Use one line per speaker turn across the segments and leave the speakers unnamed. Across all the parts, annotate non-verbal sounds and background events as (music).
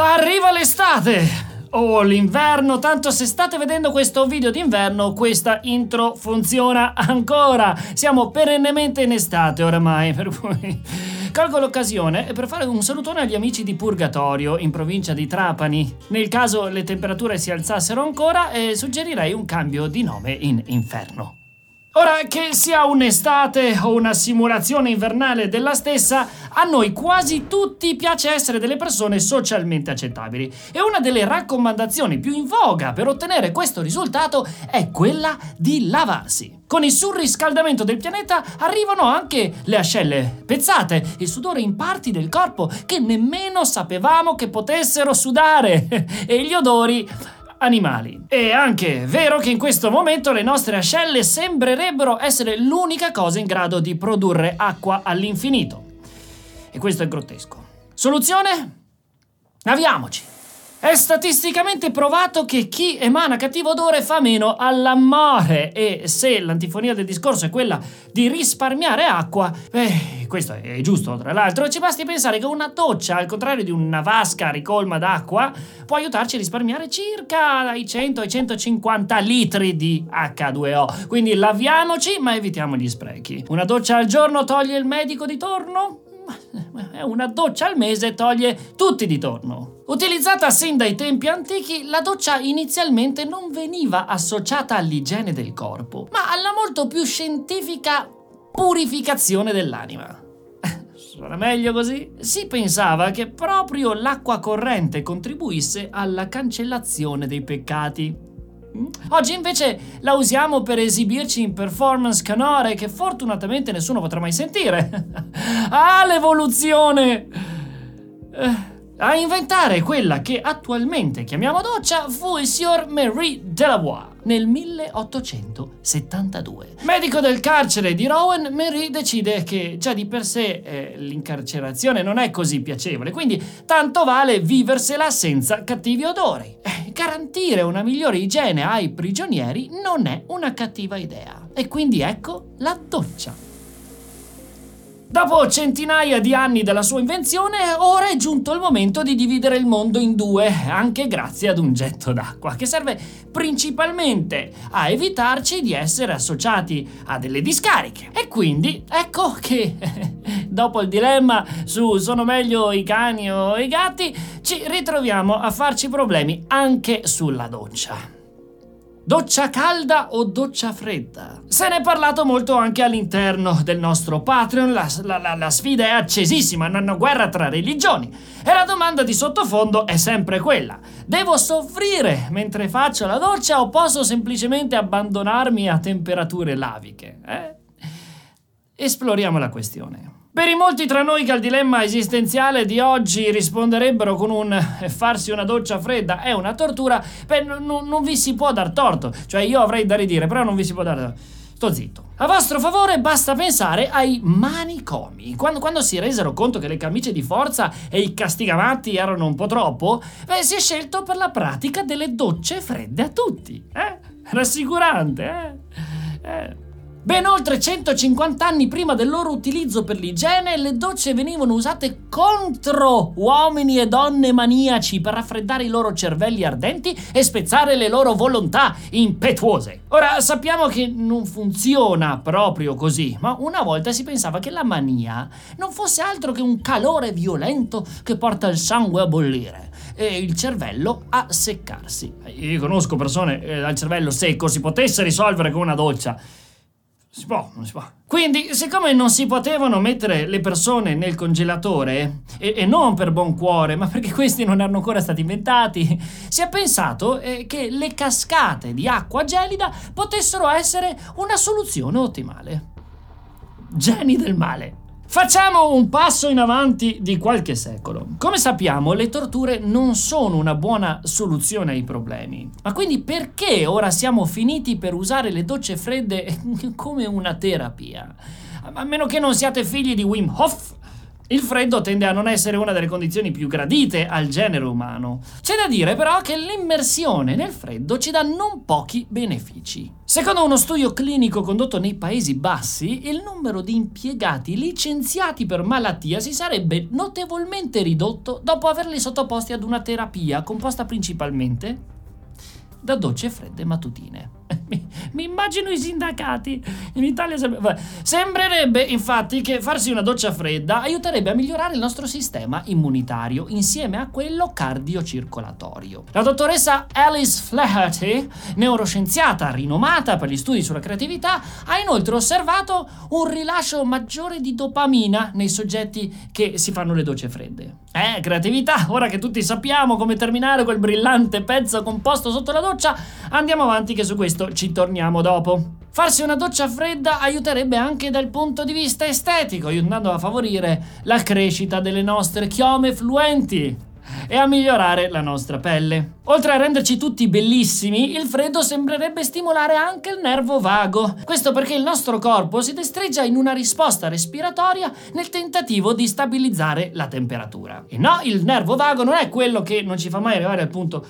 Arriva l'estate! O l'inverno, tanto se state vedendo questo video d'inverno, questa intro funziona ancora. Siamo perennemente in estate oramai, per cui colgo l'occasione per fare un salutone agli amici di Purgatorio, in provincia di Trapani. Nel caso le temperature si alzassero ancora, eh, suggerirei un cambio di nome in Inferno. Ora, che sia un'estate o una simulazione invernale della stessa, a noi quasi tutti piace essere delle persone socialmente accettabili e una delle raccomandazioni più in voga per ottenere questo risultato è quella di lavarsi. Con il surriscaldamento del pianeta arrivano anche le ascelle pezzate, il sudore in parti del corpo che nemmeno sapevamo che potessero sudare (laughs) e gli odori animali. È anche vero che in questo momento le nostre ascelle sembrerebbero essere l'unica cosa in grado di produrre acqua all'infinito. E questo è grottesco. Soluzione? Aviamoci. È statisticamente provato che chi emana cattivo odore fa meno all'amore e se l'antifonia del discorso è quella di risparmiare acqua, beh, questo è giusto tra l'altro, ci basti pensare che una doccia, al contrario di una vasca ricolma d'acqua, può aiutarci a risparmiare circa dai 100 ai 150 litri di H2O. Quindi laviamoci ma evitiamo gli sprechi. Una doccia al giorno toglie il medico di torno? Una doccia al mese toglie tutti di torno. Utilizzata sin dai tempi antichi, la doccia inizialmente non veniva associata all'igiene del corpo, ma alla molto più scientifica purificazione dell'anima. (laughs) Suona meglio così? Si pensava che proprio l'acqua corrente contribuisse alla cancellazione dei peccati. Oggi invece la usiamo per esibirci in performance canore che fortunatamente nessuno potrà mai sentire. (laughs) ah, l'evoluzione! Eh. A inventare quella che attualmente chiamiamo doccia fu il signor Marie Delavoye nel 1872. Medico del carcere di Rowan, Marie decide che già di per sé eh, l'incarcerazione non è così piacevole, quindi tanto vale viversela senza cattivi odori. Eh, garantire una migliore igiene ai prigionieri non è una cattiva idea. E quindi ecco la doccia. Dopo centinaia di anni dalla sua invenzione, ora è giunto il momento di dividere il mondo in due, anche grazie ad un getto d'acqua, che serve principalmente a evitarci di essere associati a delle discariche. E quindi ecco che, (laughs) dopo il dilemma su sono meglio i cani o i gatti, ci ritroviamo a farci problemi anche sulla doccia. Doccia calda o doccia fredda? Se ne è parlato molto anche all'interno del nostro Patreon, la, la, la, sfida è accesissima, una guerra tra religioni. E la domanda di sottofondo è sempre quella. Devo soffrire mentre faccio la doccia o posso semplicemente abbandonarmi a temperature laviche? Eh? Esploriamo la questione. Per i molti tra noi che al dilemma esistenziale di oggi risponderebbero con un eh, farsi una doccia fredda è una tortura, beh, n- non vi si può dar torto. Cioè io avrei da ridire, però non vi si può dar Sto zitto. A vostro favore basta pensare ai manicomi. Quando, quando, si resero conto che le camicie di forza e i castigamatti erano un po' troppo, beh, si è scelto per la pratica delle docce fredde a tutti. Eh? Rassicurante, eh? eh. Ben oltre 150 anni prima del loro utilizzo per l'igiene, le docce venivano usate contro uomini e donne maniaci per raffreddare i loro cervelli ardenti e spezzare le loro volontà impetuose. Ora sappiamo che non funziona proprio così, ma una volta si pensava che la mania non fosse altro che un calore violento che porta il sangue a bollire e il cervello a seccarsi. Io conosco persone eh, dal cervello secco si potesse risolvere con una doccia. Si può, non si può. Quindi, siccome non si potevano mettere le persone nel congelatore, e, e, non per buon cuore, ma perché questi non erano ancora stati inventati, si è pensato eh, che le cascate di acqua gelida potessero essere una soluzione ottimale. Geni del male. Facciamo un passo in avanti di qualche secolo. Come sappiamo, le torture non sono una buona soluzione ai problemi. Ma quindi perché ora siamo finiti per usare le docce fredde (laughs) come una terapia? A meno che non siate figli di Wim Hof Il freddo tende a non essere una delle condizioni più gradite al genere umano. C'è da dire però che l'immersione nel freddo ci dà non pochi benefici. Secondo uno studio clinico condotto nei Paesi Bassi, il numero di impiegati licenziati per malattia si sarebbe notevolmente ridotto dopo averli sottoposti ad una terapia composta principalmente da docce fredde mattutine. Mi, immagino i sindacati. In Italia sembra... sembrerebbe infatti che farsi una doccia fredda aiuterebbe a migliorare il nostro sistema immunitario insieme a quello cardiocircolatorio. La dottoressa Alice Flaherty, neuroscienziata rinomata per gli studi sulla creatività, ha inoltre osservato un rilascio maggiore di dopamina nei soggetti che si fanno le docce fredde. Eh, creatività! Ora che tutti sappiamo come terminare quel brillante pezzo composto sotto la doccia, andiamo avanti che su questo ci torniamo dopo. Farsi una doccia fredda aiuterebbe anche dal punto di vista estetico, aiutando a favorire la crescita delle nostre chiome fluenti e a migliorare la nostra pelle. Oltre a renderci tutti bellissimi, il freddo sembrerebbe stimolare anche il nervo vago. Questo perché il nostro corpo si destreggia in una risposta respiratoria nel tentativo di stabilizzare la temperatura. E no, il nervo vago non è quello che non ci fa mai arrivare al punto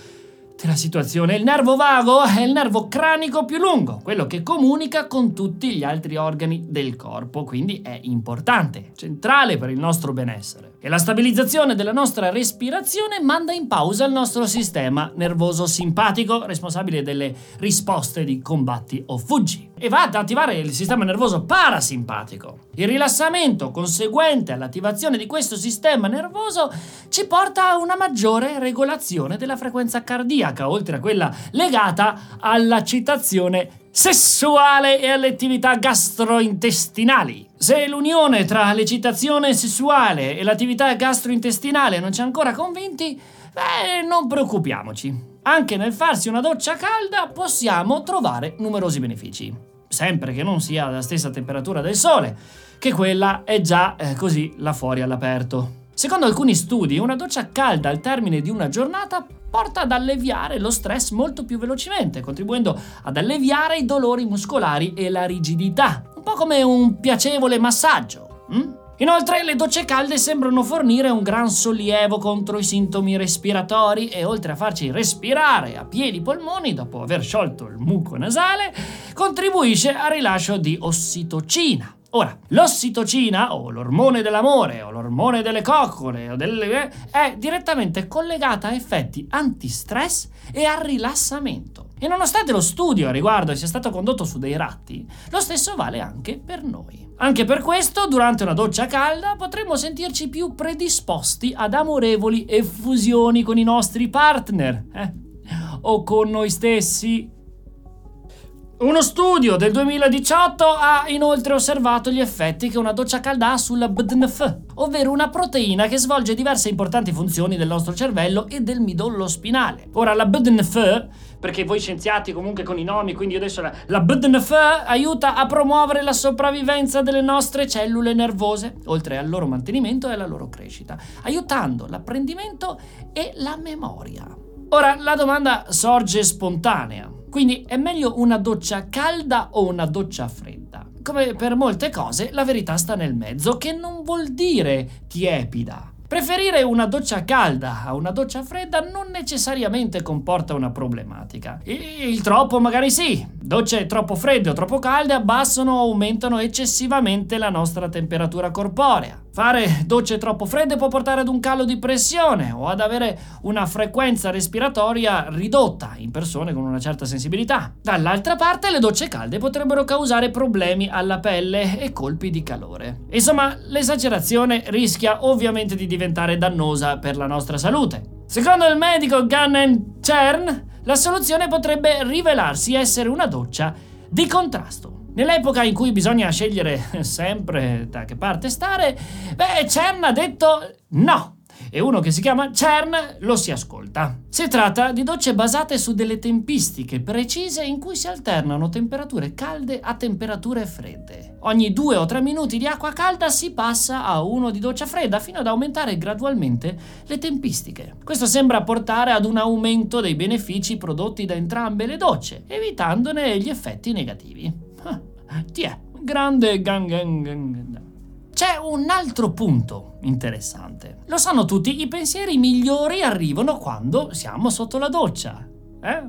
della situazione. Il nervo vago è il nervo cranico più lungo, quello che comunica con tutti gli altri organi del corpo, quindi è importante, centrale per il nostro benessere. E la stabilizzazione della nostra respirazione manda in pausa il nostro sistema nervoso simpatico, responsabile delle risposte di combatti o fuggi, e va ad attivare il sistema nervoso parasimpatico. Il rilassamento conseguente all'attivazione di questo sistema nervoso ci porta a una maggiore regolazione della frequenza cardiaca, oltre a quella legata alla citazione sessuale e alle attività gastrointestinali. Se l'unione tra l'eccitazione sessuale e l'attività gastrointestinale non ci ha ancora convinti, beh, non preoccupiamoci. Anche nel farsi una doccia calda possiamo trovare numerosi benefici. Sempre che non sia alla stessa temperatura del sole, che quella è già eh, così là fuori all'aperto. Secondo alcuni studi, una doccia calda al termine di una giornata porta ad alleviare lo stress molto più velocemente, contribuendo ad alleviare i dolori muscolari e la rigidità, un po' come un piacevole massaggio. Hm? Inoltre le docce calde sembrano fornire un gran sollievo contro i sintomi respiratori e oltre a farci respirare a pieni polmoni dopo aver sciolto il muco nasale, contribuisce al rilascio di ossitocina, Ora, l'ossitocina, o l'ormone dell'amore, o l'ormone delle coccole, delle... è direttamente collegata a effetti antistress e al rilassamento. E nonostante lo studio a riguardo sia stato condotto su dei ratti, lo stesso vale anche per noi. Anche per questo, durante una doccia calda, potremmo sentirci più predisposti ad amorevoli effusioni con i nostri partner, eh? o con noi stessi uno studio del 2018 ha inoltre osservato gli effetti che una doccia calda ha sulla BDNF, ovvero una proteina che svolge diverse importanti funzioni del nostro cervello e del midollo spinale. Ora, la BDNF, perché voi scienziati comunque con i nomi, quindi adesso la, la BDNF aiuta a promuovere la sopravvivenza delle nostre cellule nervose, oltre al loro mantenimento e alla loro crescita, aiutando l'apprendimento e la memoria. Ora, la domanda sorge spontanea. Quindi è meglio una doccia calda o una doccia fredda? Come per molte cose, la verità sta nel mezzo, che non vuol dire tiepida. Preferire una doccia calda a una doccia fredda non necessariamente comporta una problematica. Il troppo magari sì. Docce troppo fredde o troppo calde abbassano o aumentano eccessivamente la nostra temperatura corporea. Fare docce troppo fredde può portare ad un calo di pressione o ad avere una frequenza respiratoria ridotta in persone con una certa sensibilità. Dall'altra parte le docce calde potrebbero causare problemi alla pelle e colpi di calore. Insomma, l'esagerazione rischia ovviamente di diventare dannosa per la nostra salute. Secondo il medico Gannen Chern, la soluzione potrebbe rivelarsi essere una doccia di contrasto. Nell'epoca in cui bisogna scegliere (laughs) sempre da che parte stare, beh, Cern ha detto no e uno che si chiama CERN lo si ascolta. Si tratta di docce basate su delle tempistiche precise in cui si alternano temperature calde a temperature fredde. Ogni due o tre minuti di acqua calda si passa a uno di doccia fredda fino ad aumentare gradualmente le tempistiche. Questo sembra portare ad un aumento dei benefici prodotti da entrambe le docce, evitandone gli effetti negativi. (laughs) Tiè, grande gang gang gang. C'è un altro punto interessante. Lo sanno tutti, i pensieri migliori arrivano quando siamo sotto la doccia. Eh?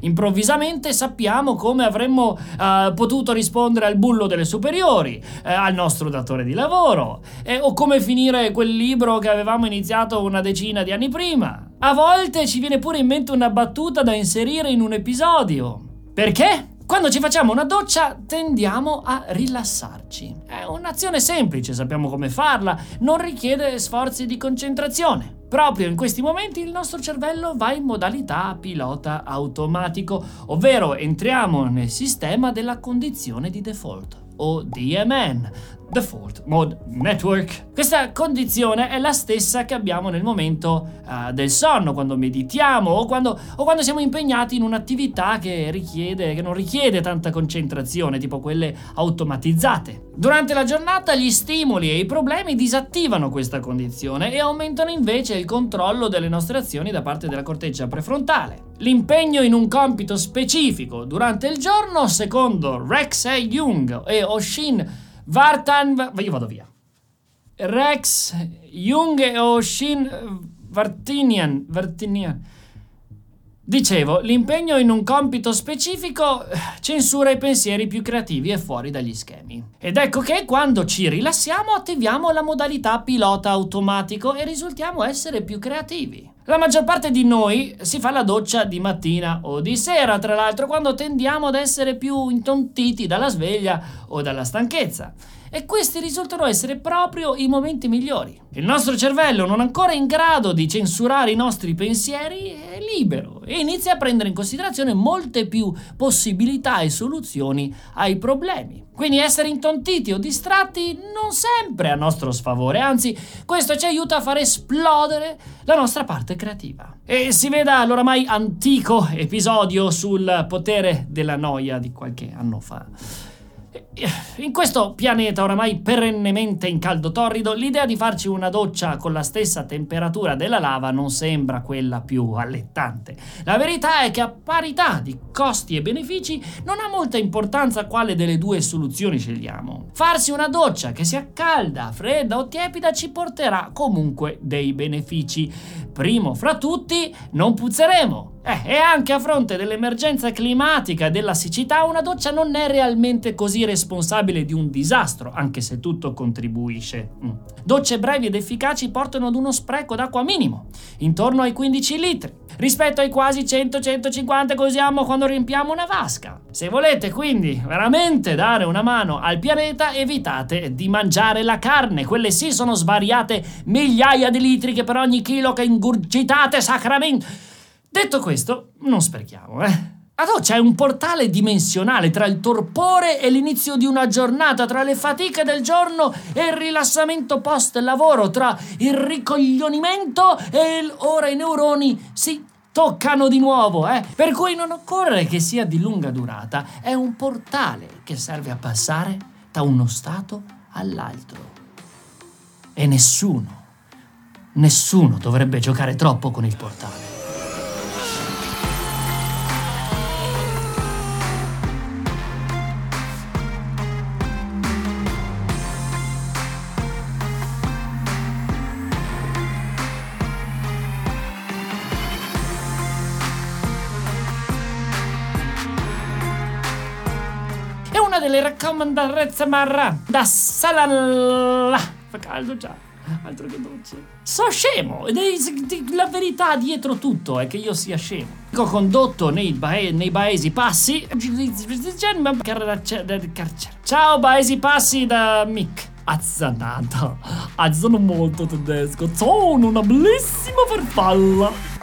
Improvvisamente sappiamo come avremmo uh, potuto rispondere al bullo delle superiori, eh, al nostro datore di lavoro, eh, o come finire quel libro che avevamo iniziato una decina di anni prima. A volte ci viene pure in mente una battuta da inserire in un episodio. Perché? Quando ci facciamo una doccia tendiamo a rilassarci. È un'azione semplice, sappiamo come farla, non richiede sforzi di concentrazione. Proprio in questi momenti il nostro cervello va in modalità pilota automatico, ovvero entriamo nel sistema della condizione di default o DMN, Default Mode Network. Questa condizione è la stessa che abbiamo nel momento uh, del sonno, quando meditiamo o quando, o quando, siamo impegnati in un'attività che, richiede, che non richiede tanta concentrazione, tipo quelle automatizzate. Durante la giornata gli stimoli e i problemi disattivano questa condizione e aumentano invece il controllo delle nostre azioni da parte della corteccia prefrontale. L'impegno in un compito specifico durante il giorno, secondo Rex e Jung e Oshin Vartan... Io vado via. Rex, Jung e Oshin Vartinian. Vartinian. Dicevo, l'impegno in un compito specifico eh, censura i pensieri più creativi e fuori dagli schemi. Ed ecco che quando ci rilassiamo attiviamo la modalità pilota automatico e risultiamo essere più creativi. La maggior parte di noi si fa la doccia di mattina o di sera, tra l'altro, quando tendiamo ad essere più intontiti dalla sveglia o dalla stanchezza. E questi risultano essere proprio i momenti migliori. Il nostro cervello, non ancora in grado di censurare i nostri pensieri, è libero e inizia a prendere in considerazione molte più possibilità e soluzioni ai problemi. Quindi essere intontiti o distratti non sempre a nostro sfavore, anzi questo ci aiuta a far esplodere la nostra parte creativa. E si veda l'oramai antico episodio sul potere della noia di qualche anno fa. In questo pianeta oramai perennemente in caldo torrido, l'idea di farci una doccia con la stessa temperatura della lava non sembra quella più allettante. La verità è che a parità di costi e benefici non ha molta importanza quale delle due soluzioni scegliamo. Farsi una doccia che sia calda, fredda o tiepida ci porterà comunque dei benefici. Primo fra tutti, non puzzeremo. Eh, e anche a fronte dell'emergenza climatica e della siccità, una doccia non è realmente così responsabile di un disastro, anche se tutto contribuisce. Mm. Docce brevi ed efficaci portano ad uno spreco d'acqua minimo, intorno ai 15 litri, rispetto ai quasi 100-150 che usiamo quando riempiamo una vasca. Se volete quindi veramente dare una mano al pianeta, evitate di mangiare la carne, quelle sì sono svariate migliaia di litri che per ogni chilo che ingurgitate sacramento Detto questo, non sprechiamo, eh. Adò c'è un portale dimensionale tra il torpore e l'inizio di una giornata, tra le fatiche del giorno e il rilassamento post lavoro, tra il ricoglionimento e il... ora i neuroni si toccano di nuovo, eh? Per cui non occorre che sia di lunga durata, è un portale che serve a passare da uno stato all'altro. E nessuno, nessuno dovrebbe giocare troppo con il portale. Delle raccomandarezze marra da salalla. Fa caldo già. Altro che dolce. So scemo ed è la verità dietro tutto è che io sia scemo. Ho condotto nei, bae, nei paesi passi. Ciao paesi passi da Mick. Azzanata. Ah, sono molto tedesco. Sono una bellissima farfalla.